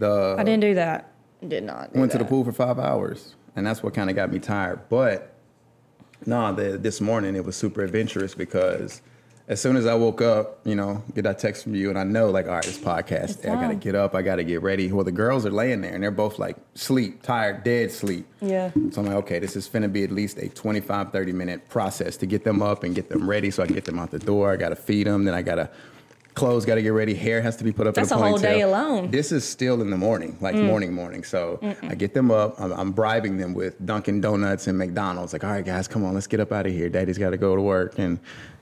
The I didn't do that. Did not. do went to the pool for five hours, and that's what kind of got me tired. But no, the, this morning it was super adventurous because as soon as I woke up, you know, get that text from you, and I know like, all right, this podcast, It's I gotta get up, I gotta get ready. Well, the girls are laying there, and they're both like sleep, tired, dead sleep. Yeah. So I'm like, okay, this is finna be at least a 25, 30 minute process to get them up and get them ready so I can get them out the door. I gotta feed them, then I gotta clothes gotta get ready, hair has to be put up That's in a a whole day alone. Mm. This is still in the morning, like morning, morning. So I get them up, I'm, I'm bribing them with Dunkin' Donuts and McDonald's. Like, all right, guys, come on, let's get up out of here. Daddy's gotta go to work and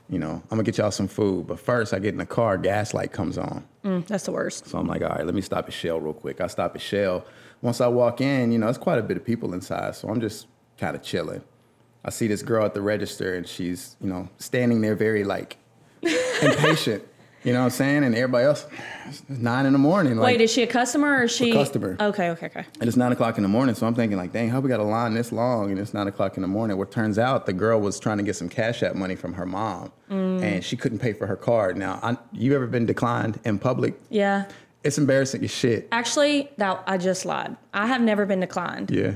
you know, I'm gonna get y'all some food. But first I get in the car, gas light comes on. Mm, that's the worst. So I'm like, all right, let me stop at Shell real quick. I stop at Shell. Once I walk in, you know, it's quite a bit of people inside. So I'm just kind of chilling. I see this girl at the register and she's, you know, standing there very like impatient. You know what I'm saying? And everybody else, it's nine in the morning. Like, Wait, is she a customer or is she customer. Okay, okay, okay. and it's nine o'clock in the morning. So I'm thinking like, dang, how we got a line this long? And it's nine o'clock in the morning. What turns out the girl was trying to get some cash app money from her mom, Mm. and she couldn't pay for her card. Now, I, you ever been declined in public? Yeah. It's embarrassing as shit. Actually, that I just lied. I have never been declined. Yeah.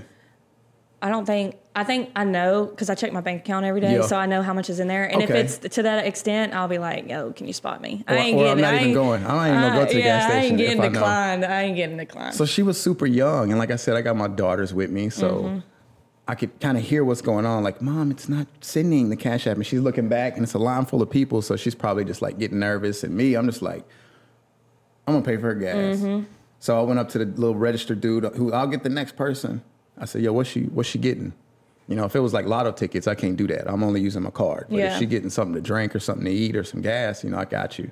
I don't think. I think I know because I check my bank account every day, Yeah. so I know how much is in there. And Okay. if it's to that extent, I'll be like, "Yo, can you spot me?" I Or- or I'm not I even ain't- going. Not even gonna go to the I- gas yeah, I ain't getting if I declined. I ain't getting declined. So she was super young, and like I said, I got my daughters with me, so Mm-hmm. I could kind of hear what's going on. Like, mom, it's not sending the cash app, and she's looking back, and it's a line full of people, so she's probably just like getting nervous. And me, I'm just like, I'm gonna pay for her gas. Mm-hmm. So I went up to the little register dude, who I'll get the next person. I said, yo, what's she, what's she getting? You know, if it was like lotto tickets, I can't do that. I'm only using my card. But Yeah. if she getting something to drink or something to eat or some gas, you know, I got you.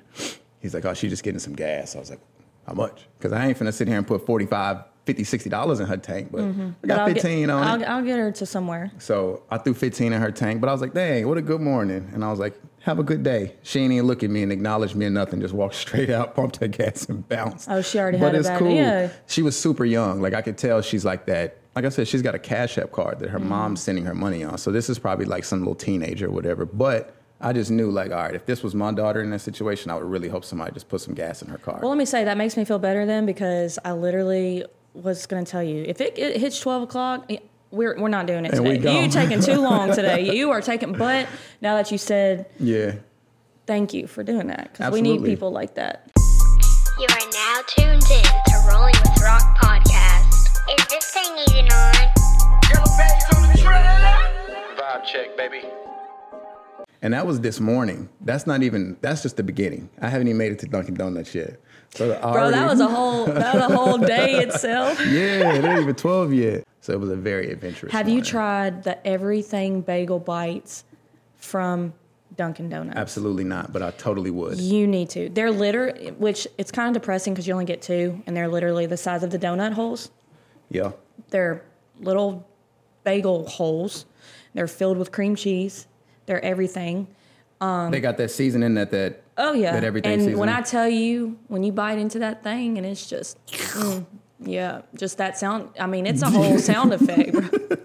He's like, oh, she just getting some gas. I was like, how much? Because I ain't finna sit here and put 45, 50, 60 dollars in her tank, but I Mm-hmm. But got get- 15 on I'll, it. I'll get her to somewhere. So I threw 15 in her tank, but I was like, dang, what a good morning. And I was like, have a good day. She ain't even look at me and acknowledge me or nothing. Just walked straight out, pumped her gas and bounced. Oh, she already but had a it's bad- cool. yeah. She was super young. Like I could tell she's like that. Like I said, she's got a Cash App card that her Mm-hmm. mom's sending her money on. So this is probably like some little teenager or whatever. But I just knew like, all right, if this was my daughter in that situation, I would really hope somebody just put some gas in her car. Well, let me say that makes me feel better then because I literally was going to tell you if it, it hits twelve o'clock. eh, We're, we're not doing it And today. You gone. taking too long today. You are taking. But now that you said yeah. thank you for doing that because we need people like that. You are now tuned in to Rolling with Rock podcast. Is this thing even on? Vibe check, baby. And that was this morning. That's not even. That's just the beginning. I haven't even made it to Dunkin' Donuts yet. So Bro, that was a whole that was a whole day itself. Yeah, it ain't even twelve yet. So it was a very adventurous. Have you tried the everything bagel bites from Dunkin' Donuts? Absolutely not, but I totally would. You need to. They're litter, which it's kind of depressing because you only get two, and they're literally the size of the donut holes. Yeah. They're little bagel holes. They're filled with cream cheese. They're everything. they got that seasoning that that. Oh yeah. That everything and when. I tell you, when you bite into that thing, and it's just, mm, yeah, just that sound. I mean, it's a whole sound effect. bro.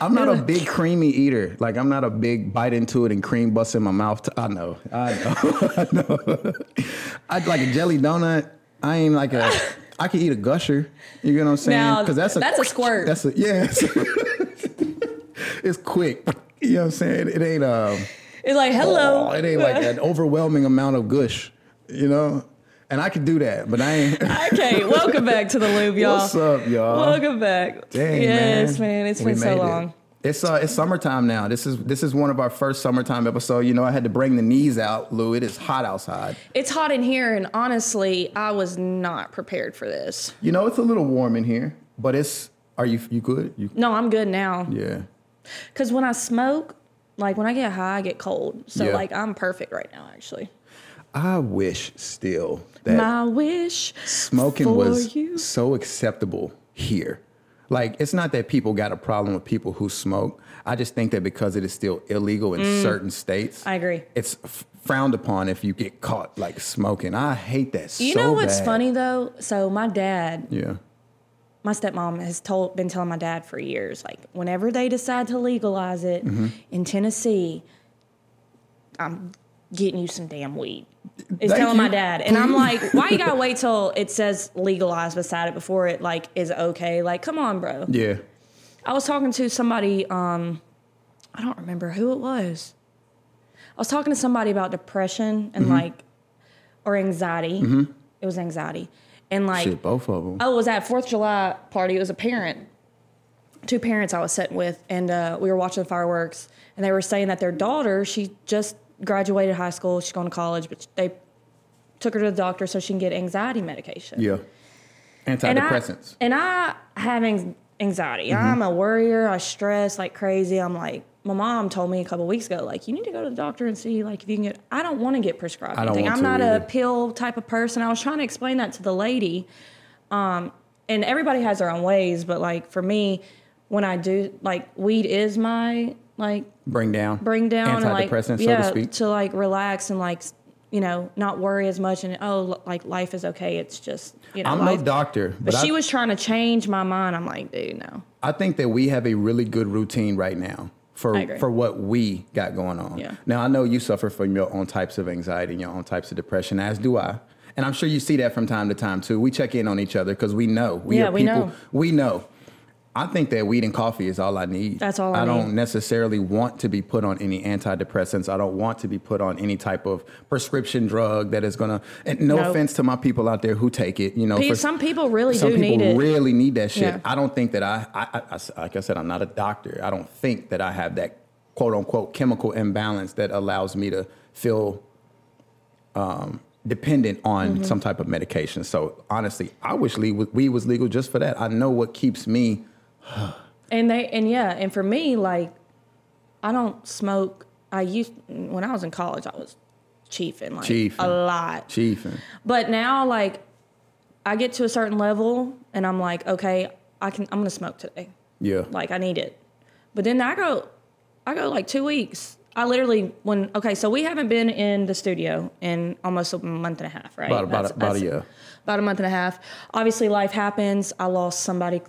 I'm not a big creamy eater. Like I'm not a big bite into it and cream busts in my mouth. t- I know. I know. I know. I'd like a jelly donut. I ain't like a. I could eat a gusher. You get what I'm saying? Because that's a that's a squirt. That's a yeah. It's, it's quick. You know what I'm saying? It ain't um. It's like, hello. Oh, it ain't like an overwhelming amount of gush. You know. And I could do that, but I ain't. Okay, welcome back to the loop, y'all. What's up, y'all? Welcome back. Dang, yes, man. man. It's We been so long. it. It's uh, it's summertime now. This is this is one of our first summertime episode. You know, I had to bring the knees out, Lou. It is hot outside. It's hot in here, and honestly, I was not prepared for this. You know, it's a little warm in here, but it's. Are you you good? You No, I'm good now. yeah. Because when I smoke, like when I get high, I get cold. So, Yeah. like, I'm perfect right now, actually. I wish still that My wish smoking was you. so acceptable here. Like, it's not that people got a problem with people who smoke. I just think that because it is still illegal in certain states, Mm. I agree. It's f- frowned upon if you get caught like smoking. I hate that. You so know what's bad. funny though? So my dad, Yeah. my stepmom has told been telling my dad for years, like whenever they decide to legalize it Mm-hmm. in Tennessee, um, getting you some damn weed. Is Thank telling my dad, and I'm like, why you gotta wait till it says legalized beside it before it like is okay? Like, come on, bro. Yeah. I was talking to somebody, um, I don't remember who it was. I was talking to somebody about depression Mm-hmm. and like, or anxiety. It was anxiety. And like, Shit, both of them. oh, it was at Fourth of July party. It was a parent, two parents I was sitting with, and uh, we were watching the fireworks. And they were saying that their daughter, she just graduated high school, she's going to college, but they took her to the doctor so she can get anxiety medication. Yeah. And Antidepressants. I, and I have anx- anxiety. I'm a worrier. I stress like crazy. I'm like, my mom told me a couple weeks ago, like, you need to go to the doctor and see, like, if you can get. I don't want to get prescribed I don't anything. I'm not a pill type of person. I was trying to explain that to the lady. Um, and everybody has their own ways, but like for me, when I do, like, weed is my like Bring down. bring down like Antidepressant, so yeah, to speak. to like relax and like you know not worry as much and oh like life is okay. It's just you know I'm life, no doctor, but, but, she I, was trying to change my mind. I'm like, dude, no. I think that we have a really good routine right now for for what we got going on. Yeah. Now I know you suffer from your own types of anxiety and your own types of depression, as do I. And I'm sure you see that from time to time too. We check in on each other because we know. We Yeah, are we people. know. We know. I think that weed and coffee is all I need. That's all I I don't need. necessarily want to be put on any antidepressants. I don't want to be put on any type of prescription drug that is gonna. And no Nope. offense to my people out there who take it. You know, Pe- for- some people really some do people need it. Some people really need that shit. Yeah. I don't think that I, I, I- I- like I said, I'm not a doctor. I don't think that I have that quote unquote chemical imbalance that allows me to feel um, dependent on Mm-hmm. some type of medication. So honestly, I wish weed was legal just for that. I know what keeps me. And they and yeah, and for me, like, I don't smoke. I used when I was in college, I was chiefing like Chiefing. a lot. Chiefing. But now, like, I get to a certain level, and I'm like, okay, I can. I'm gonna smoke today. Yeah. Like, I need it. But then I go, I go like two weeks. I literally when okay, so we haven't been in the studio in almost a month and a half, right? About, about, That's- about a year. about a month and a half. Obviously, life happens. I lost somebody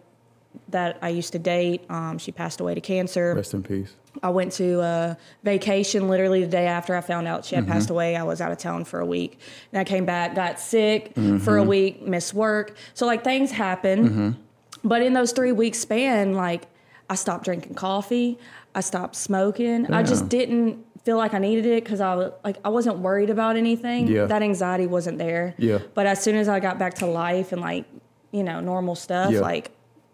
that I used to date. Um, she passed away to cancer. Rest in peace. I went to a vacation literally the day after I found out she had Mm-hmm. passed away. I was out of town for a week. And I came back, got sick for Mm-hmm. a week, missed work. So, like, things happen. But in those three weeks span, like, I stopped drinking coffee. I stopped smoking. I just didn't feel like I needed it because I was like I wasn't worried about anything. Yeah. That anxiety wasn't there. Yeah. But as soon as I got back to life and like, you know, normal stuff, Yeah. like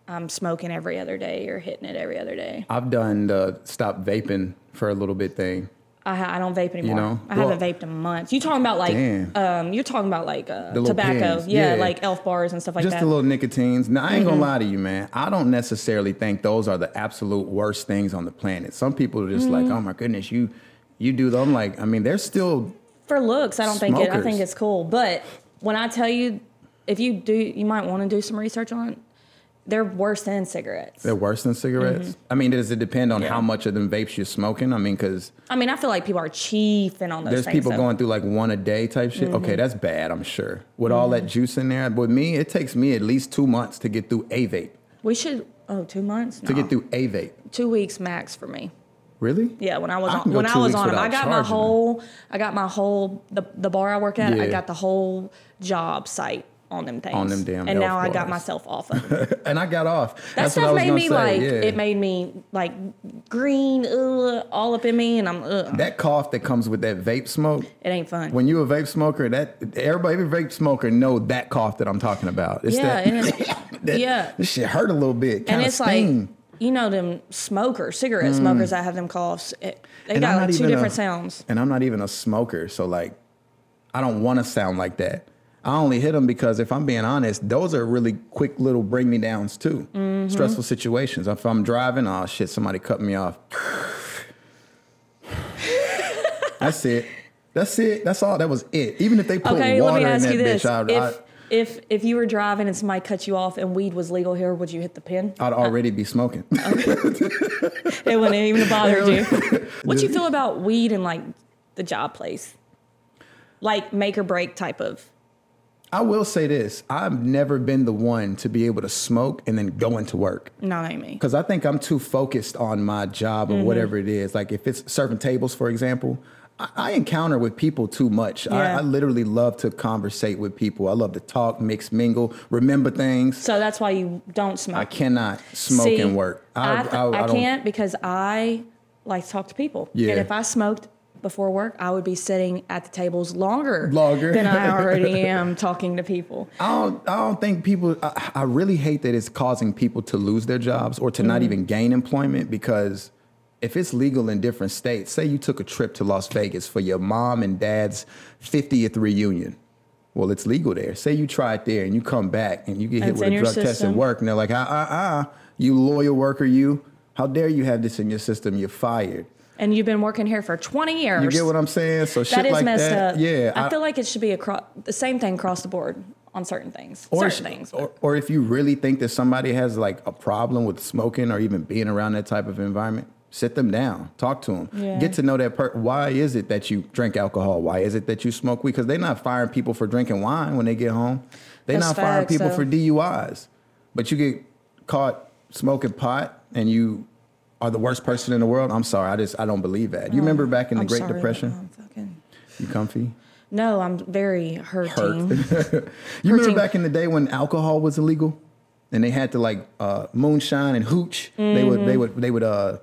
I'm smoking every other day or hitting it every other day. I've done the stop vaping for a little bit thing. I, ha- I don't vape anymore. You know? I haven't vaped in months. You talking about like um you're talking about like uh, tobacco. Yeah, yeah. like elf bars and stuff like just that. Mm-hmm. the little nicotines. Now, I ain't gonna lie to you, man. I don't necessarily think those are the absolute worst things on the planet. Some people are just Mm-hmm. like, oh my goodness, you you do them. Like, I mean, they're still For looks, I don't think it I think it's cool. But when I tell you if you do you might want to do some research on it, they're worse than cigarettes. they're worse than cigarettes. I mean, does it depend on Mm-hmm. Yeah. how much of them vapes you're smoking? I mean, because I mean, I feel like people are chiefing on those there's things. people so- Mm-hmm. going through like one a day type shit. Okay, that's bad. I'm sure with all that juice in there. With me, it takes me at least two months to get through a vape. We should oh, two months? To get through a vape. two weeks max for me. Really? Yeah, when I was I on when I was on them, I got my charging them. whole I got my whole the the bar I work at, I got the whole job site on them things. On them damn And now I got myself off of it. And I got off. That That's what I stuff made me say. like yeah. it made me like green ugh, all up in me and I'm ugh. that cough that comes with that vape smoke. it ain't fun. When you a vape smoker, that everybody, every vape smoker know that cough that I'm talking about. It's yeah, that, it's, that- yeah. this shit hurt a little bit. and it's sting. like you know them smokers, cigarette smokers that have them coughs. It, they Mm. And got like two different a- sounds. and I'm not even a smoker, so like, I don't want to sound like that. I only hit them because if I'm being honest, those are really quick little bring me downs too. Mm-hmm. Stressful situations. If I'm driving, oh shit, somebody cut me off. That's it. That's it. That's all. That was it. Even if they put Okay, let water me ask in you that this: bitch, I'd, if I'd, if if you were driving and somebody cut you off and weed was legal here, would you hit the pin? I'd already be smoking. It wouldn't even have bothered you. What do you feel about weed and like the job place, like make or break type of? I will say this: I've never been the one to be able to smoke and then go into work. Not ain't me. Because I think I'm too focused on my job Mm-hmm. or whatever it is. Like if it's serving tables, for example, I, I encounter with people too much. I, Yeah. I literally love to conversate with people. I love to talk, mix, mingle, remember things. So that's why you don't smoke. I cannot smoke See, and work. I, th- I, can't because I like to talk to people. Yeah. And if I smoked before work, I would be sitting at the tables longer, Longer. than I already am talking to people. I don't. I don't think people. I, I really hate that it's causing people to lose their jobs or to not Mm-hmm. even gain employment because if it's legal in different states, say you took a trip to Las Vegas for your mom and dad's 50th reunion. Well, it's legal there. Say you try it there and you come back and you get hit with a drug test at work and they're like, ah, ah, ah, you loyal worker, you. How dare you have this in your system? You're fired. And you've been working here for 20 years. You get what I'm saying? So shit that is like messed that. up. Yeah. I, feel like it should be across the same thing across the board on certain things. or, certain things. or, or if you really think that somebody has like a problem with smoking or even being around that type of environment, sit them down, talk to them, Yeah. get to know that person. Why is it that you drink alcohol? Why is it that you smoke weed? Because they're not firing people for drinking wine when they get home. They're That's not firing people for DUIs. But you get caught smoking pot and you are the worst person in the world. I'm sorry, I just I don't believe that. You remember back in the I'm Great sorry, Depression? I'm fucking- You comfy? no, I'm very hurting. hurt. you remember Hurting. back in the day when alcohol was illegal, and they had to like uh, moonshine and hooch. They would they would they would uh,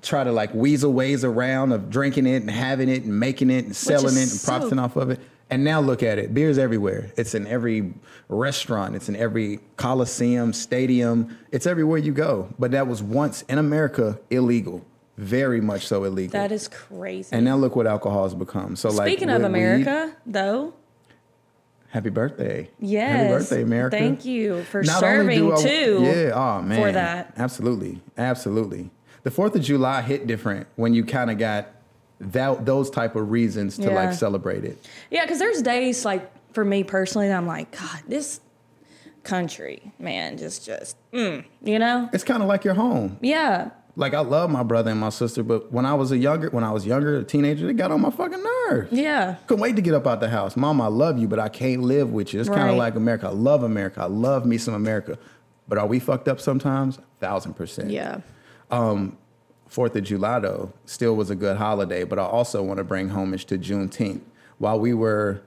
try to like weasel ways around of drinking it and having it and making it and selling it and is so- profiting off of it. And now look at it, beer's everywhere. It's in every restaurant. It's in every coliseum, stadium. It's everywhere you go. But that was once in America illegal, very much so illegal. That is crazy. and now look what alcohol has become. So like Speaking of weed- America, though, Happy birthday. yes. Happy birthday, America. Thank you for Not serving I- too. Yeah, oh man. for that. Absolutely. Absolutely. The 4th of July hit different when you kind of got that, those type of reasons to Yeah. like celebrate it. Yeah, because there's days like for me personally that I'm like, God, this country, man, just just mm, you know? It's kind of like your home. Yeah. Like I love my brother and my sister, but when I was a younger, when I was younger, a teenager, they got on my fucking nerves. Yeah. Couldn't wait to get up out the house. Mom, I love you, but I can't live with you. It's kind of like America. I love America. I love me some America. But are we fucked up sometimes? Thousand percent. Yeah. Fourth of July, though, still was a good holiday, but I also want to bring homage to Juneteenth. While we were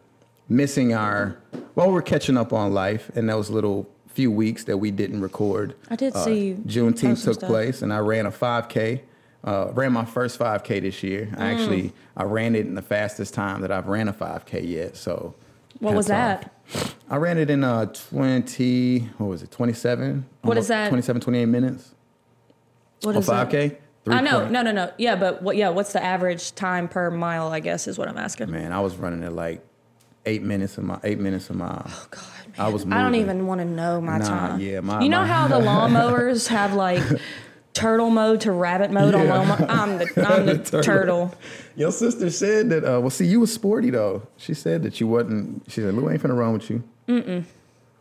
missing our, while we were catching up on life in those little few weeks that we didn't record, I did see Juneteenth took stuff. place, and I ran a 5K. Uh, ran my first 5K this year. Mm. I actually I ran it in the fastest time that I've ran a 5K yet. So, What was that? off. I ran it in uh 20. What was it? 27. What is that? 27, 28 minutes. What A is that? 5K. Three I know. point- No, no, no. Yeah, but what yeah, what's the average time per mile, I guess is what I'm asking. Man, I was running at like eight minutes a mile. Eight minutes a mile. Oh God, man. I was I don't even want to know my Nah, time. yeah, my- you know my- how the lawnmowers have like turtle mode to rabbit mode on Yeah. I'm the I'm the Turtle. turtle. Your sister said that. Uh, well, see, you was sporty though. She said that you wasn't. She said, "Lou ain't finna run with you." Mm mm.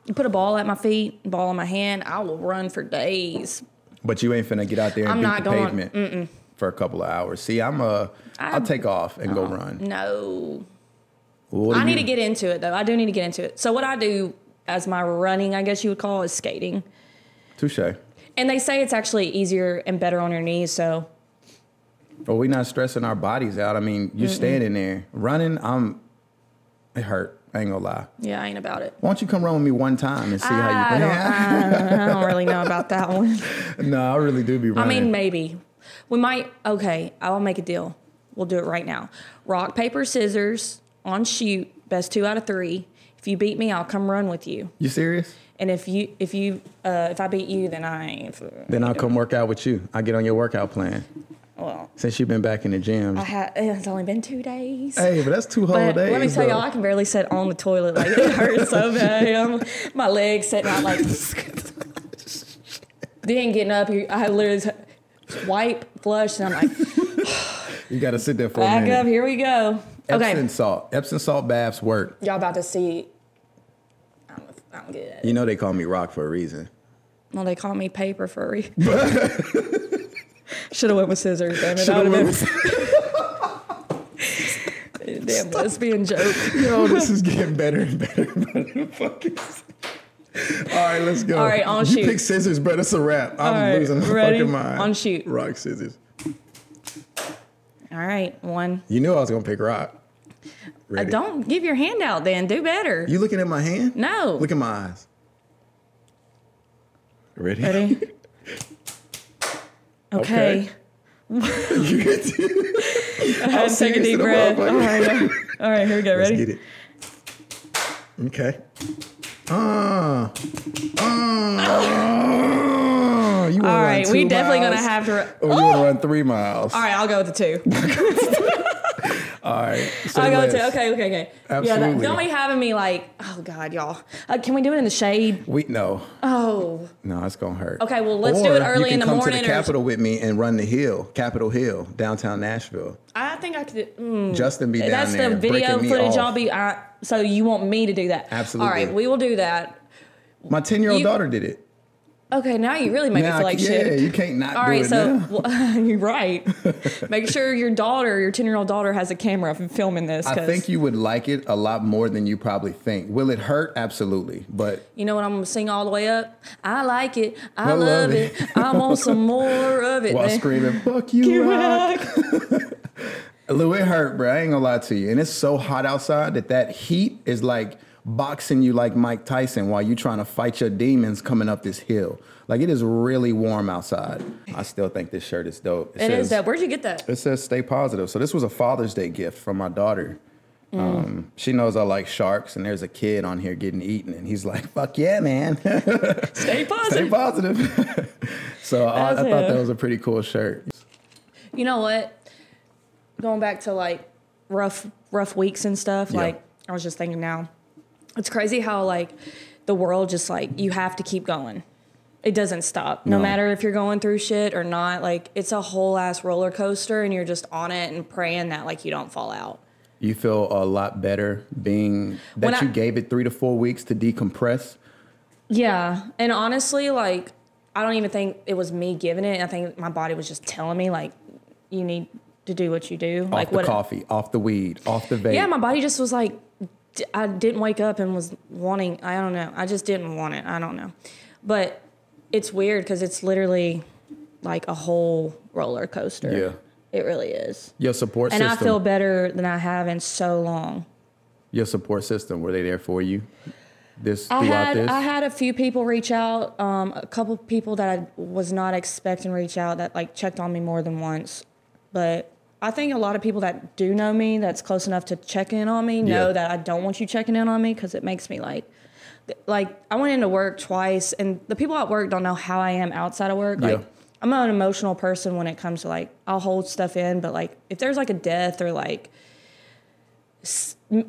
You put a ball at my feet, ball in my hand, I will run for days. But you ain't finna get out there and I'm beat the going- pavement for a couple of hours. See, I'm uh, I'll take off and go run. No. I need to get into it though. I do need to get into it. So what I do as my running, I guess you would call, is skating. Touche. And they say it's actually easier and better on your knees. So But we not stressing our bodies out. I mean, you're standing there running. I'm. It hurt. I ain't gonna lie. yeah, I ain't about it. Why don't you come run with me one time and see I how you? don't, I, I don't really know about that one. no, I really do be Running. I mean, maybe we might. Okay, I'll make a deal. We'll do it right now. Rock paper scissors on shoot. Best two out of three. If you beat me, I'll come run with you. you serious? And if you if you uh, if I beat you, then I ain't. Then I'll come work out with you. I get on your workout plan. Well, Since you've been back in the gym. I ha- it's only been two days. hey, but that's two whole But days. let me tell though. y'all, I can barely sit on the toilet. Like it hurts so bad. I'm, my legs sitting out like. then getting up, I literally wipe, flush, and I'm like, You got to sit there for a back minute. up. Here we go. Okay, Epsom salt. Epsom salt baths work. y'all about to see. I'm, I'm good. You know they call me Rock for a reason. Well, they call me paper furry. Should have went with scissors. Damn it, that would have been damn lesbian joke. Yo, this is getting better and better and better. All right, let's go. All right, on you shoot. pick scissors, bro. That's a wrap. I'm right, losing my ready? fucking mind. On shoot. Rock scissors. All right, one. You knew I was gonna pick rock. Uh, don't give your hand out then. Do better. You looking at my hand? no. Look at my eyes. Ready? Ready? Okay. Okay. I'll take a deep breath. All right. All right, here we go. Let's Ready? get it. Okay. Ah. Ah. You wanna All run right, we definitely gonna have to. Or you want to run three miles? All right, I'll go with the two. All right. Say I'll go less. two. Okay, okay, okay. Yeah, Absolutely. that, don't be having me like, oh God, y'all. Uh, can we do it in the shade? We no, Oh, no, it's gonna hurt. Okay, well, let's do it early you can in the come morning to the Capitol with me and run the hill, Capitol Hill, downtown Nashville. I think I could. Mm, Justin be down that's there the video footage. I'll be. I, so you want me to do that? Absolutely. All right, we will do that. My ten year old daughter did it. Okay, now you really make Now, me feel like yeah, shit. you can't not All do right, it so well, you're right. Make sure your daughter, your ten year old daughter, has a camera filming this. I think you would like it a lot more than you probably think. Will it hurt? Absolutely, but You know what I'm gonna sing all the way up? I like it. I, I love, love it. it. I want some more of it. while man. screaming "fuck you, You rock." rock. Lou, it hurt, bro. I ain't gonna lie to you. And it's so hot outside that that heat is like boxing you like Mike Tyson while you're trying to fight your demons coming up this hill. Like it is really warm outside. I still think this shirt is dope. It is that. Where'd you get that? It says stay positive. So this was a Father's Day gift from my daughter. Mm. Um, she knows I like sharks, and there's a kid on here getting eaten, and he's like, "Fuck yeah, man, Stay positive. stay positive. positive." so I, I thought that was a pretty cool shirt. You know what? Going back to like rough rough weeks and stuff. Yeah. Like I was just thinking now, it's crazy how like the world just like you have to keep going. It doesn't stop. No, No. matter if you're going through shit or not. Like it's a whole ass roller coaster, and you're just on it and praying that like you don't fall out. You feel a lot better being that I- you gave it three to four weeks to decompress. Yeah, and honestly, like I don't even think it was me giving it. I think my body was just telling me like you need to do what you do. Off like the what? coffee, off the weed, off the vape. Yeah, my body just was like I didn't wake up and was wanting. I don't know. I just didn't want it. I don't know, but it's weird because it's literally like a whole roller coaster. Yeah. it really is. your support And system. And I feel better than I have in so long. your support system. Were they there for you? This I had this. I had a few people reach out, um, a couple people that I was not expecting reach out that like checked on me more than once, but I think a lot of people that do know me, that's close enough to check in on me, know Yeah. that I don't want you checking in on me because it makes me like, like I went into work twice, and the people at work don't know how I am outside of work. Like Yeah. I'm an emotional person when it comes to like I'll hold stuff in, but like if there's like a death or like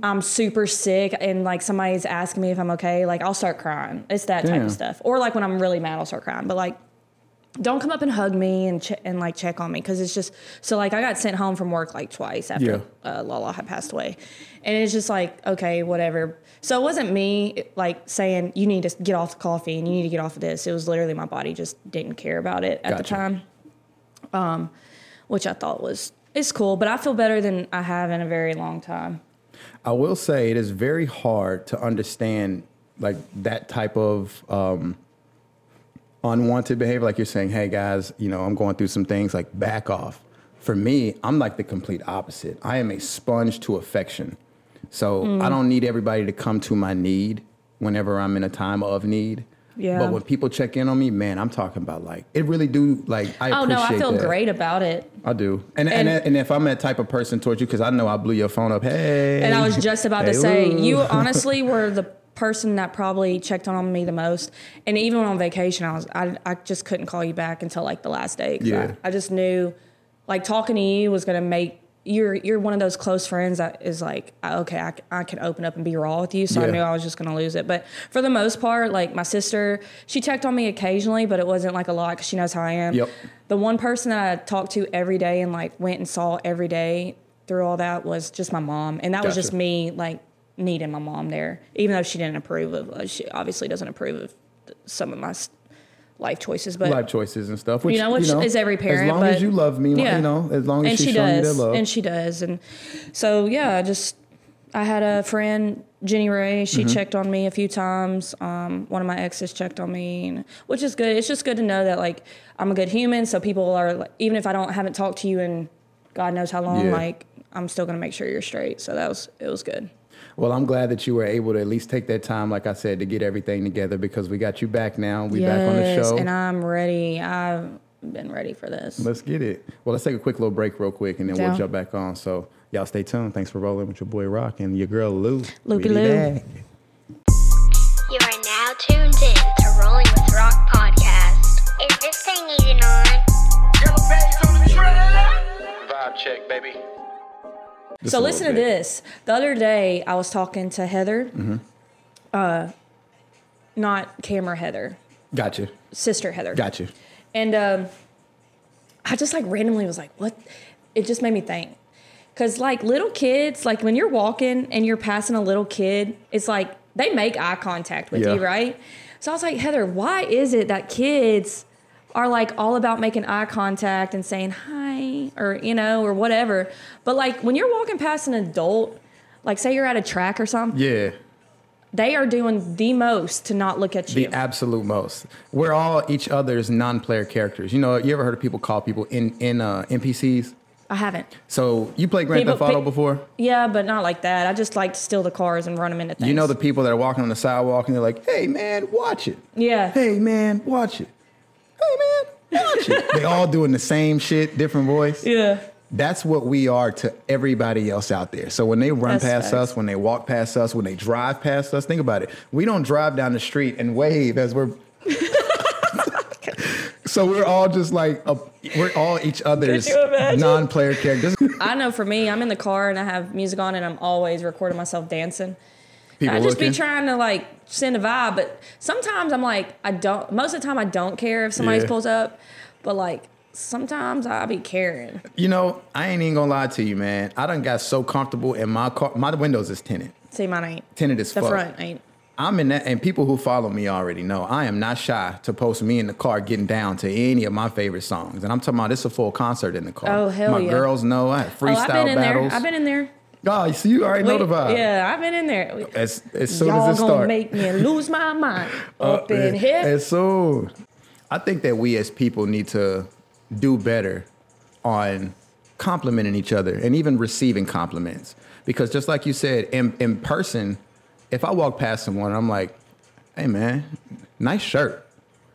I'm super sick and like somebody's asking me if I'm okay, like I'll start crying. It's that type of stuff. Or like when I'm really mad, I'll start crying. But like, don't come up and hug me and che- and like check on me because it's just so like I got sent home from work like twice after uh, Lala had passed away, and it's just like okay, whatever. So it wasn't me like saying you need to get off the coffee and you need to get off of this. It was literally my body just didn't care about it at the time, um, which I thought was it's cool. But I feel better than I have in a very long time. I will say it is very hard to understand like that type of um, unwanted behavior. Like you're saying, hey guys, you know, I'm going through some things like back off. For me, I'm like the complete opposite. I am a sponge to affection. So Mm. I don't need everybody to come to my need whenever I'm in a time of need. Yeah. But when people check in on me, man, I'm talking about like it really do like I Oh no, I feel that. great about it. I do. And and, And- and if I'm that type of person towards you, because I know I blew your phone up, hey. And I was just about to say, Lou. you honestly were the person that probably checked on me the most. And even on vacation, I was I, I just couldn't call you back until like the last day. Yeah. I, I just knew, like talking to you was gonna make you're you're one of those close friends that is like okay I- I, can open up and be raw with you so i knew i was just going to lose it but for the most part like my sister she checked on me occasionally but it wasn't like a lot because she knows how i am Yep. the one person that i talked to every day and like went and saw every day through all that was just my mom and that was just me like needing my mom there even though she didn't approve of uh, she obviously doesn't approve of some of my life choices but life choices and stuff. Which, you know, which is every parent. As long but, as you love me, yeah. you know, as long as and she's she showing you does, that love. and she does, and so yeah, I just I had a friend Jenny Ray. She Mm-hmm. checked on me a few times. Um, one of my exes checked on me, and, which is good. It's just good to know that like I'm a good human. So people are like, even if I don't haven't talked to you in God knows how long. Yeah. Like I'm still gonna make sure you're straight. So that was it was good. Well, I'm glad that you were able to at least take that time, like I said, to get everything together because we got you back now. We back on the Yes, show. and I'm ready. I've been ready for this. Let's get it. Well, let's take a quick little break, real quick, and then we'll jump back on. So, y'all stay tuned. Thanks for rolling with your boy Rock and your girl Lou. Loopy Lou. back. You are now tuned in to Rolling with Rock podcast. Is this thing even on? Vibe check, baby. So listen to this. The other day, I was talking to Heather, Mm-hmm. uh, not camera Heather, Gotcha. sister Heather. Gotcha. And um, I just like randomly was like, what? It just made me think. Cause like little kids, like when you're walking and you're passing a little kid, it's like they make eye contact with Yeah. you, right? So I was like, Heather, why is it that kids are like all about making eye contact and saying hi or, you know, or whatever? But like when you're walking past an adult, like say you're at a track or something, Yeah. they are doing the most to not look at you. The absolute most. We're all each other's non-player characters. You know, you ever heard of people call people in in uh, NPCs? I haven't. So you played Grand People- Theft Auto pe- before? Yeah, but not like that. I just like to steal the cars and run them into things. You know the people that are walking on the sidewalk and they're like, "Hey man, watch it." Yeah. Hey man, watch it. Hey man, watch it. they all doing the same shit, different voice. Yeah. That's what we are to everybody else out there. So when they run That's past facts. us, when they walk past us, when they drive past us, think about it. We don't drive down the street and wave as we're. so we're all just like a, we're all each other's non-player characters. I know for me, I'm in the car and I have music on and I'm always recording myself dancing. People I just looking. be trying to like send a vibe, but sometimes I'm like, I don't, most of the time I don't care if somebody Yeah. pulls up, but like sometimes I be caring. You know, I ain't even gonna lie to you, man. I done got so comfortable in my car. My windows is tinted. See, mine ain't. Tinted as The fuck. front ain't. I'm in that, and people who follow me already know I am not shy to post me in the car getting down to any of my favorite songs. And I'm talking about this a full concert in the car. Oh, hell My yeah. girls know I have Oh, freestyle I've been in battles. there. I've been in there. Oh, so you already know the vibe. Yeah, I've been in there. As, as soon Y'all as it gonna starts. make me lose my mind Uh, up in here. As soon. I think that we as people need to do better on complimenting each other and even receiving compliments. Because just like you said, in, in person, if I walk past someone, I'm like, hey man, nice shirt.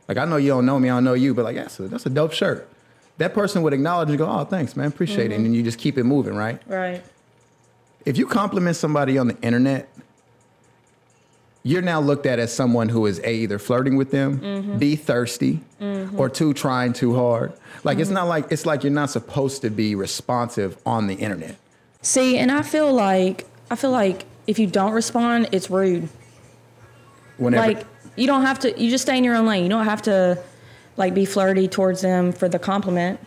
Like I know you don't know me, I don't know you, but like that's a, that's a dope shirt. That person would acknowledge and go, oh, thanks, man, appreciate it. And then you just keep it moving, right? Right. If you compliment somebody on the internet, you're now looked at as someone who is a either flirting with them, Mm-hmm. b thirsty, or two trying too hard. Like Mm-hmm. it's not like it's like you're not supposed to be responsive on the internet. See, and I feel like I feel like if you don't respond, it's rude. Whenever like you don't have to you just stay in your own lane you don't have to like be flirty towards them for the compliment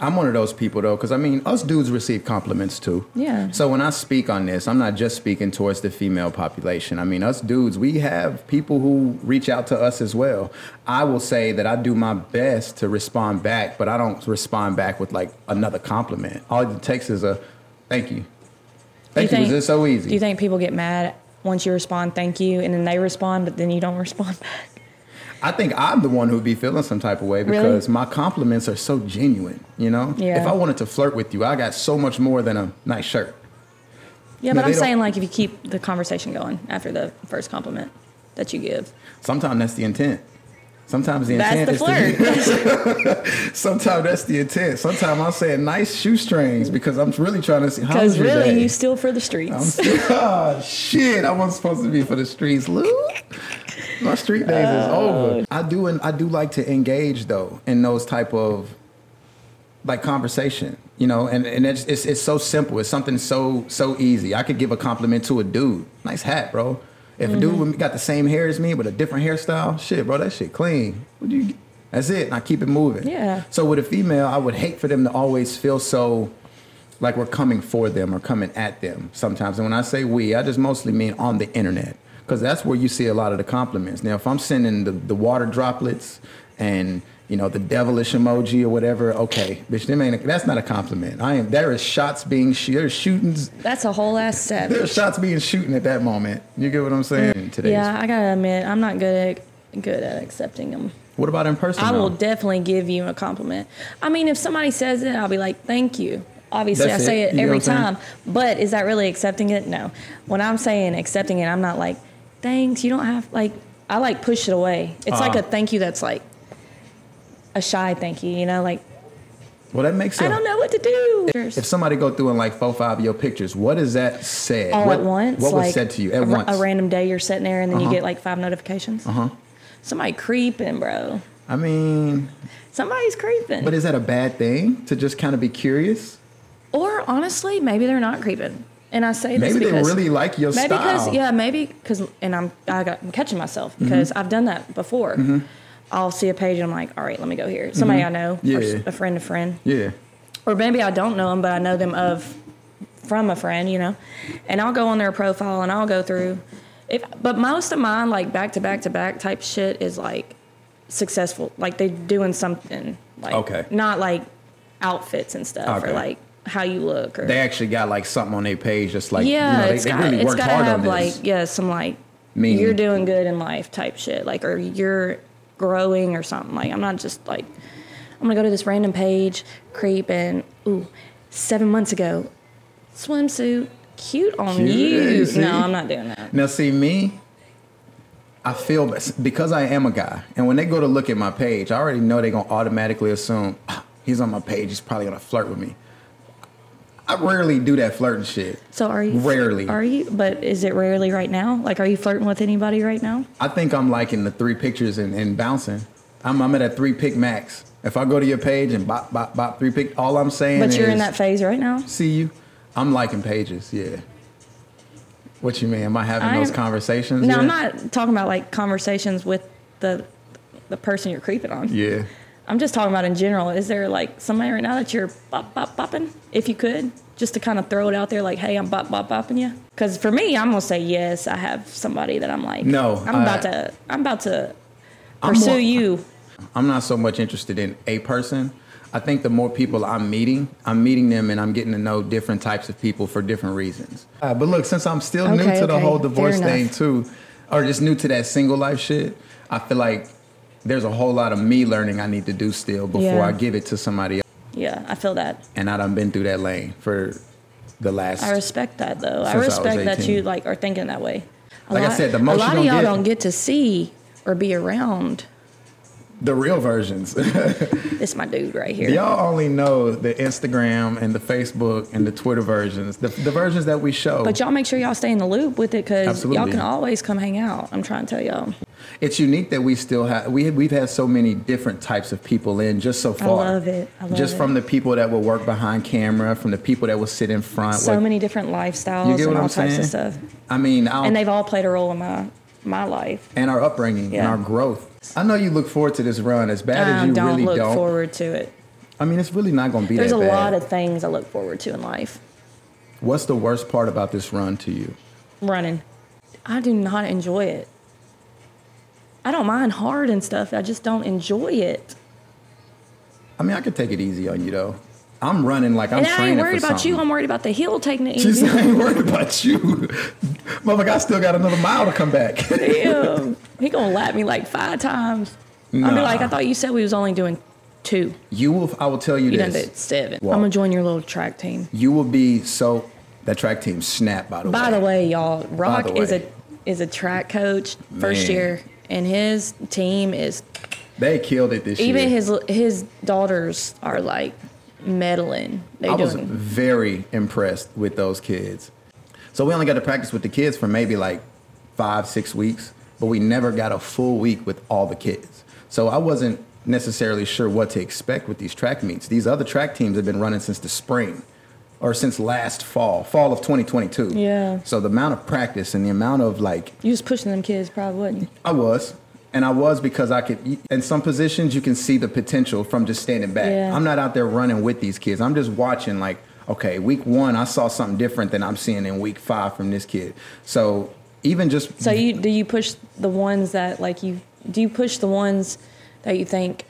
I'm one of those people though, because I mean, us dudes receive compliments too. Yeah. So when I speak on this, I'm not just speaking towards the female population. I mean, us dudes, we have people who reach out to us as well. I will say that I do my best to respond back, but I don't respond back with like another compliment. All it takes is a thank you. Thank you. think- this so easy? do you think people get mad once you respond thank you and then they respond but then you don't respond back I think I'm the one who'd be feeling some type of way Really? because my compliments are so genuine. You know, Yeah. if I wanted to flirt with you, I got so much more than a nice shirt. yeah No, but i'm saying like if you keep the conversation going after the first compliment that you give Sometimes that's the intent. Sometimes the that's intent the is flirt to. Sometimes that's the intent. Sometimes I'm saying nice shoestrings because I'm really trying to see how because really you steal for the I'm streets still, oh, shit! I wasn't supposed to be for the streets, Lou. My street days is Oh. over. I do, and I do like to engage though in those type of like conversation, you know, and and it's, it's it's so simple. It's something so so easy. I could give a compliment to a dude. Nice hat, bro. If a dude Mm-hmm. got the same hair as me but a different hairstyle, shit, bro, that shit clean. What do you? That's it. And I keep it moving. Yeah. So with a female, I would hate for them to always feel so like we're coming for them or coming at them sometimes. And when I say we, I just mostly mean on the internet because that's where you see a lot of the compliments. Now, if I'm sending the, the water droplets and you know the devilish emoji or whatever, okay, bitch, them ain't a, that's not a compliment. I am. There is shots being sh- there's shootings. that's a whole ass step There's shots being shooting at that moment. You get what I'm saying? In Today's. yeah i gotta admit i'm not good at good at accepting them What about in person? I will definitely give you a compliment. I mean, if somebody says it, I'll be like, "Thank you," obviously That's I say it. it, every what I'm saying? time. But is that really accepting it? No. When I'm saying accepting it, I'm not like, thanks. You don't have like. I like push it away. It's like Ah. a thank you that's like a shy thank you. You know, like Well, that makes sense. I don't know what to do. If somebody go through and like four, five of your pictures, what is that said? all what, at once. What like was said to you at a, once? A random day you're sitting there and then Uh-huh. you get like five notifications. uh huh. Somebody creeping, bro. I mean, Somebody's creeping. but is that a bad thing to just kind of be curious? or honestly, maybe they're not creeping. And I say this Maybe they really like your maybe style. because yeah, maybe because and I'm I got I'm catching myself Mm-hmm. because I've done that before. I'll see a page and I'm like, all right, let me go here. Somebody I know, Mm-hmm. Yeah. a friend, a friend, Yeah. or maybe I don't know them, but I know them of from a friend, you know. And I'll go on their profile and I'll go through. If but most of mine like back to back to back type shit is like successful, like they doing something like Okay. not like outfits and stuff Okay. or like how you look or They actually got like something on their page, just like yeah, you know, they, it's they got really it's worked hard have on like this. yeah some like Meaning- you're doing good in life type shit like or you're growing or something like I'm not just like I'm gonna go to this random page creep and ooh seven months ago swimsuit cute on Cute, you see? no I'm not doing that Now, see me, I feel because I am a guy, and when they go to look at my page, I already know they're gonna automatically assume "Ah, he's on my page. He's probably gonna flirt with me. I rarely do that flirting shit. so are you Rarely. are you but is it rarely right now like are you flirting with anybody right now I think I'm liking the three pictures and, and bouncing. I'm, I'm at a three pick max. If I go to your page and bop bop bop three pick, all I'm saying but you're in that phase right now see you. I'm liking pages. Yeah. What you mean? Am I having I those conversations? no I'm not talking about like conversations with the the person you're creeping on Yeah. I'm just talking about in general. Is there like somebody right now that you're bop bop bopping? If you could, just to kind of throw it out there, like, hey, I'm bop bop bopping you. Because for me, I'm gonna say yes. I have somebody that I'm like, No, I'm about to, I'm about to I'm pursue more- you. I'm not so much interested in a person. I think the more people I'm meeting, I'm meeting them and I'm getting to know different types of people for different reasons. Uh, but look, since I'm still new Okay, to the whole divorce thing too, or just new to that single life shit, I feel like there's a whole lot of me learning I need to do still before Yeah. I give it to somebody else. Yeah, I feel that. And I done been through that lane for the last. I respect that though. I Since I respect that you like are thinking that way. A Like I said, the most a lot of y'all get- don't get to see or be around. the real versions. This my dude right here. Y'all only know the Instagram and the Facebook and the Twitter versions, the, the versions that we show. But y'all make sure y'all stay in the loop with it because y'all can always come hang out. I'm trying to tell y'all. It's unique that we still have we we've had so many different types of people in just so far. I love it. I love just it. from the people that will work behind camera, from the people that will sit in front. So like- many different lifestyles and all I'm types saying? of stuff. I mean, I'll, And they've all played a role in my my life. and our upbringing and our growth. I know you look forward to this run as bad as I you don't really look don't. Look forward to it. I mean, it's really not going to be that. There's a bad. lot of things I look forward to in life. What's the worst part about this run to you? Running. I do not enjoy it. I don't mind hard and stuff. I just don't enjoy it. I mean, I could take it easy on you though. I'm running like I'm and I ain't worried about you. I'm worried about the hill taking it easy. said, I ain't worried about you. Motherfucker, I still got another mile to come back. Damn. He gonna lap me like five times. I'll be like, I thought you said we was only doing two. you will, I will tell you You done this. did seven. Well- I'm gonna join your little track team. You will be so, that track team snap, by the way. By the way, y'all, Rock the is a is a track coach first Man. year, and his team is They killed it this even year. Even his his daughters are like medaling. They I was doing very impressed with those kids. So we only got to practice with the kids for maybe like five, six weeks, but we never got a full week with all the kids. So I wasn't necessarily sure what to expect with these track meets. These other track teams have been running since the spring or since last fall, fall of 2022. Yeah. So the amount of practice and the amount of like you was pushing them kids, probably wasn't you? I was. And I was because I could, in some positions, you can see the potential from just standing back. Yeah. I'm not out there running with these kids. I'm just watching, like, okay, week one, I saw something different than I'm seeing in week five from this kid. So even just, So you do you push the ones that like you do you push the ones that you think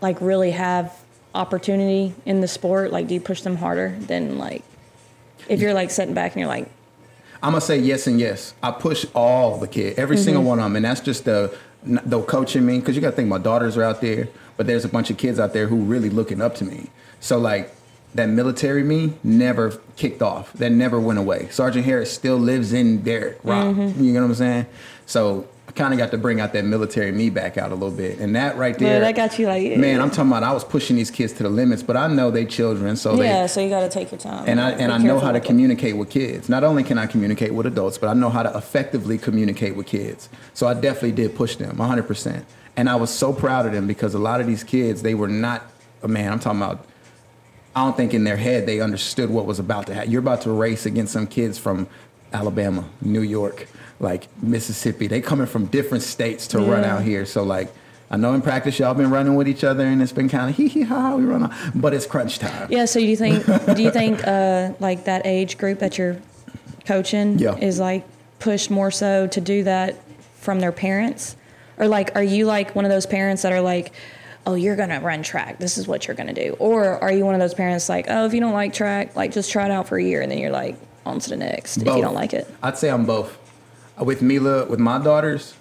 like really have opportunity in the sport? Like do you push them harder than like if you're like sitting back and you're like I'm to say yes and yes. I push all the kids, every Mm-hmm. single one of them. And that's just the, the coaching me, because you got to think my daughters are out there, but there's a bunch of kids out there who really looking up to me. So, like, that military me never kicked off. That never went away. Sergeant Harris still lives in Derek Rock. Mm-hmm. You know what I'm saying? So I kind of got to bring out that military me back out a little bit, and that right Yeah, there, that got you like man. I'm talking about I was pushing these kids to the limits, but I know they children, so they yeah. So you got to take your time. and I and I know how to communicate with kids. Not only can I communicate with adults, but I know how to effectively communicate with kids. So I definitely did push them 100%. And I was so proud of them because a lot of these kids, they were not man, I'm talking about I don't think in their head they understood what was about to happen. You're about to race against some kids from Alabama, New York, like Mississippi. They coming from different states to run out here. So like I know in practice y'all been running with each other and it's been kind of hee hee ha ha we run out, but it's crunch time. Yeah. So do you think? do you think uh, like that age group that you're coaching Yeah. is like pushed more so to do that from their parents, or like are you like one of those parents that are like, oh, you're gonna run track. This is what you're gonna do, or are you one of those parents like, oh, if you don't like track, like just try it out for a year and then you're like on to the next if you don't like it. I'd say I'm both. Uh, With Mila, with my daughters,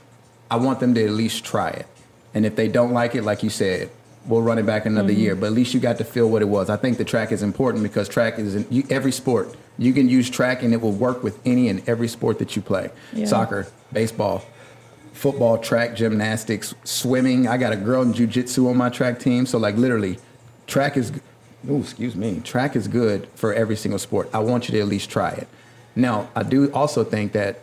I want them to at least try it. And if they don't like it, like you said, we'll run it back another Mm-hmm. year. But at least you got to feel what it was. I think the track is important because track is in you, every sport. You can use track and it will work with any and every sport that you play. Yeah. Soccer, baseball, football, track, gymnastics, swimming. I got a girl in jujitsu on my track team. So like literally, track is. Oh, excuse me. Track is good for every single sport. I want you to at least try it. Now, I do also think that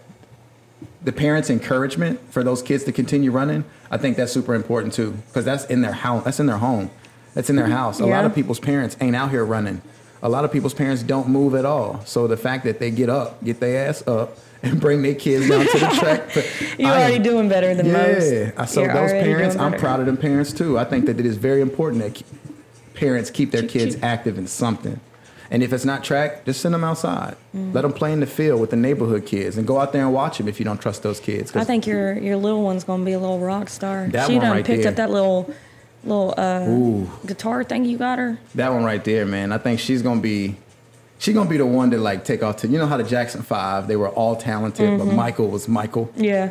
the parents' encouragement for those kids to continue running, I think that's super important too, because that's in their house. That's in their home. That's in their mm-hmm. house. A lot of people's parents ain't out here running. A lot of people's parents don't move at all. So the fact that they get up, get their ass up, and bring their kids down to the track. You're I already doing better than most. yeah, so You're those parents, I'm proud of them parents too. I think that it is very important that parents keep their kids active in something. And if it's not track, just send them outside. Mm. Let them play in the field with the neighborhood kids, and go out there and watch them if you don't trust those kids. I think your your little one's gonna be a little rock star. That she one done right picked there. up that little little uh, guitar thing you got her. that one right there, man. I think she's gonna be, she's gonna be the one to like take off to. You know how the Jackson Five, they were all talented, Mm-hmm. but Michael was Michael. Yeah,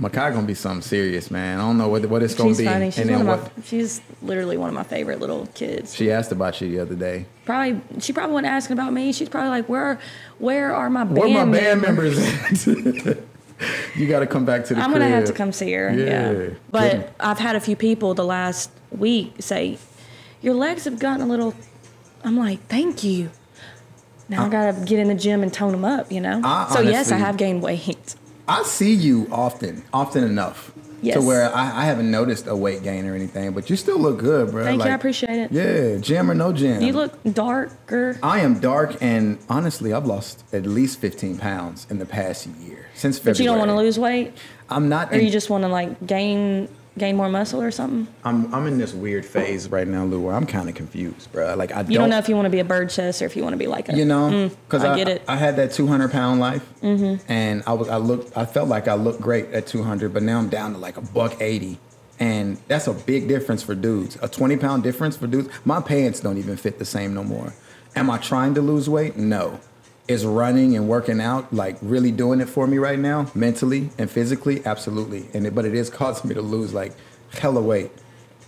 Makai gonna be something serious, man. I don't know what what it's gonna she's be. funny. She's and then what my. She's literally one of my favorite little kids. she asked about you the other day. Probably she probably wasn't asking about me. She's probably like, where where are my band Where my band members? members at? you got to come back to the I'm gonna have to come see her. Yeah. Yeah, but Good. I've had a few people the last week say, your legs have gotten a little. I'm like, thank you. Now I gotta get in the gym and tone them up, you know. I so yes, I have gained weight. I see you often, often enough. Yes. To where I, I haven't noticed a weight gain or anything, but you still look good, bro. Thank you, I appreciate it. Yeah, gym or no gym. You look darker. I am dark, and honestly, I've lost at least 15 pounds in the past year since February. But you don't want to lose weight, I'm not. or in- you just want to like gain gain more muscle or something. I'm I'm in this weird phase right now, Lou, where I'm kind of confused, bro. Like I You don't, know if you want to be a bird chest or if you want to be like a. you know mm, because I I, get it. I had that 200 pound life mm-hmm. and i was i looked i felt like i looked great at 200 but now i'm down to like a buck 80 and that's a big difference for dudes a 20 pound difference for dudes my pants don't even fit the same no more am i trying to lose weight no is running and working out like really doing it for me right now mentally and physically absolutely and it, but it is causing me to lose like hella weight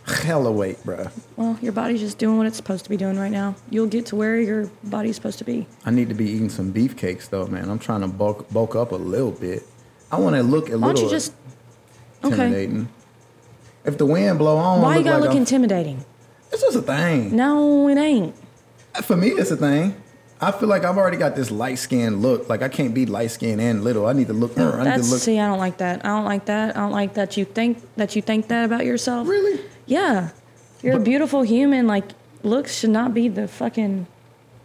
hella weight bruh Well, your body's just doing what it's supposed to be doing right now. You'll get to where your body's supposed to be. I need to be eating some beefcakes though, man. I'm trying to bulk bulk up a little bit. I want to look a Why don't little you just? Okay. intimidating. If the wind blow on, Why you gotta like look I'm- intimidating? It's just a thing. No, it ain't. For me, it's a thing. I feel like I've already got this light skinned look. Like I can't be light skinned and little. I need to look. I need That's to look. see, I don't like that. I don't like that. I don't like that you think that you think that about yourself. Really? Yeah, you're a beautiful human. Like looks should not be the fucking.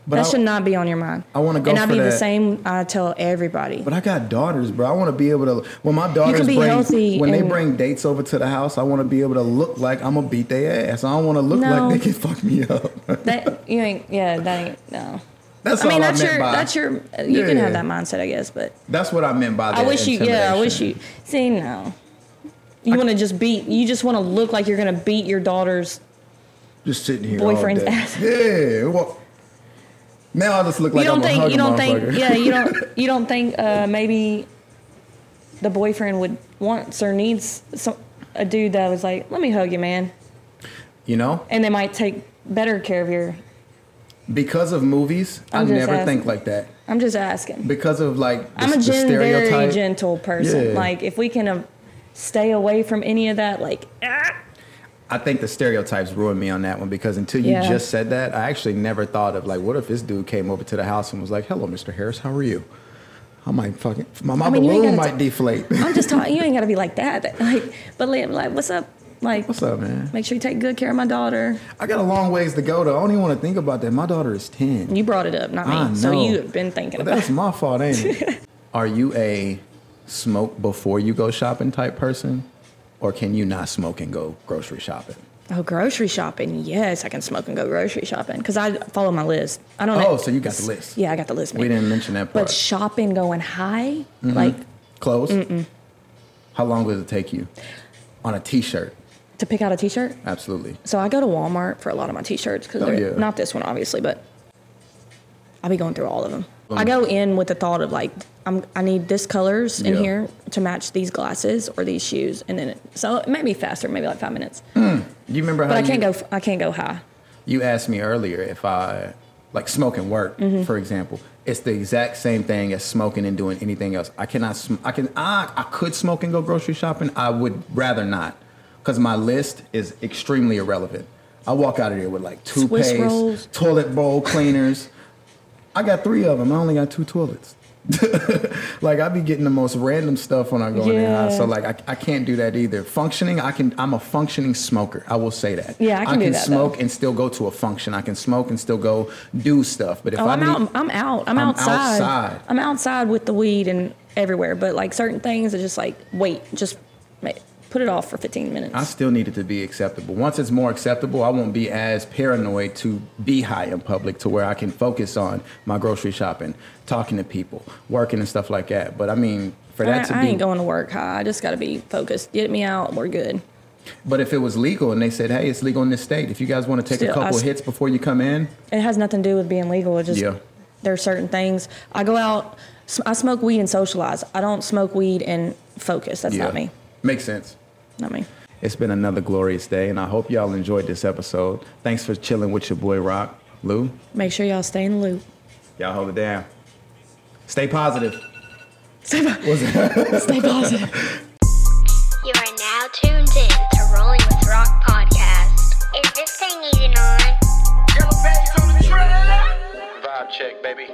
But that I- should not be on your mind. I wanna go And I be the same. I tell everybody. But I got daughters, bro. I want to be able to. When my daughters bring, when they bring dates over to the house, I want to be able to look like I'm gonna beat their ass. I don't want to look No. like they can fuck me up. that you ain't. Yeah, that ain't. No. That's I mean, that's I your. by. That's your. You can have that mindset, I guess. But That's what I meant by that. I wish you. Yeah, I wish you. See, no. You want to just beat. You just want to look like you're gonna beat your daughter's. Just sitting here. Boyfriend's all day. ass. Yeah. Well, now I just look like you don't I'm think. a You don't think. Yeah, you don't. You don't think uh, maybe the boyfriend would wants or needs some a dude that was like, "Let me hug you, man," You know, and they might take better care of your Because of movies, I I'm just never asking. think like that. I'm just asking. Because of like the, I'm a gen- very gentle person. Yeah. Like if we can uh, stay away from any of that, like ah, I think the stereotypes ruined me on that one because until you Yeah. just said that, I actually never thought of like, what if this dude came over to the house and was like, "Hello, Mr. Harris, how are you?" I might fucking my, my mean, balloon might t- deflate. I'm just talking. You ain't got to be like that. Like, but like, what's up? Like, What's up, man? make sure you take good care of my daughter. I got a long ways to go though. I don't even want to think about that. My daughter is ten. You brought it up, not me. I So you have been thinking But about that's it. my fault, ain't it? Are you a smoke before you go shopping type person, or can you not smoke and go grocery shopping? Oh, grocery shopping. Yes, I can smoke and go grocery shopping because I follow my list. I don't. Oh, so you got the list. Yeah, I got the list. We didn't mention that part. But shopping going high, mm-hmm. like Clothes. How long does it take you on a T-shirt? To pick out a T-shirt. Absolutely. So I go to Walmart for a lot of my T-shirts because Oh, they're yeah. not this one obviously, but I'll be going through all of them. Um, I go in with the thought of like I'm I need this colors in Yeah. here to match these glasses or these shoes, and then it, so it may be faster, maybe like five minutes. Do You remember how But I can't go I can't go high. You asked me earlier if I like smoking work, Mm-hmm. for example. It's the exact same thing as smoking and doing anything else. I cannot. Sm- I can. I, I could smoke and go grocery shopping. I would rather not, because my list is extremely irrelevant. I walk out of there with like toothpaste, toilet bowl cleaners. I got three of them. I only got two toilets. like I be getting the most random stuff when I go in there. So like I, I can't do that either. Functioning, I can. I'm a functioning smoker. I will say that. Yeah, I can do that, smoke though. and still go to a function. I can smoke and still go do stuff. But if Oh, I I'm need, out. I'm out. I'm, I'm outside. outside. I'm outside with the weed and everywhere. But like certain things are just like wait, just put it off for 15 minutes. I still need it to be acceptable. Once it's more acceptable, I won't be as paranoid to be high in public to where I can focus on my grocery shopping, talking to people, working and stuff like that. But I mean, for I, that to I be, ain't going to work high. I just got to be focused. Get me out. We're good. but if it was legal and they said, hey, it's legal in this state, if you guys want to take a Still, I couple hits before you come in, It has nothing to do with being legal. It just Yeah. there are certain things. I go out. I smoke weed and socialize. I don't smoke weed and focus. That's yeah, not me. Makes sense. Not me. It's been another glorious day, and I hope y'all enjoyed this episode. Thanks for chilling with your boy Rock. Lou, Make sure y'all stay in the loop. y'all hold it down. Stay positive. Stay, po- stay positive. You are now tuned in to Rolling with Rock podcast. Is this thing even on? Vibe check, baby.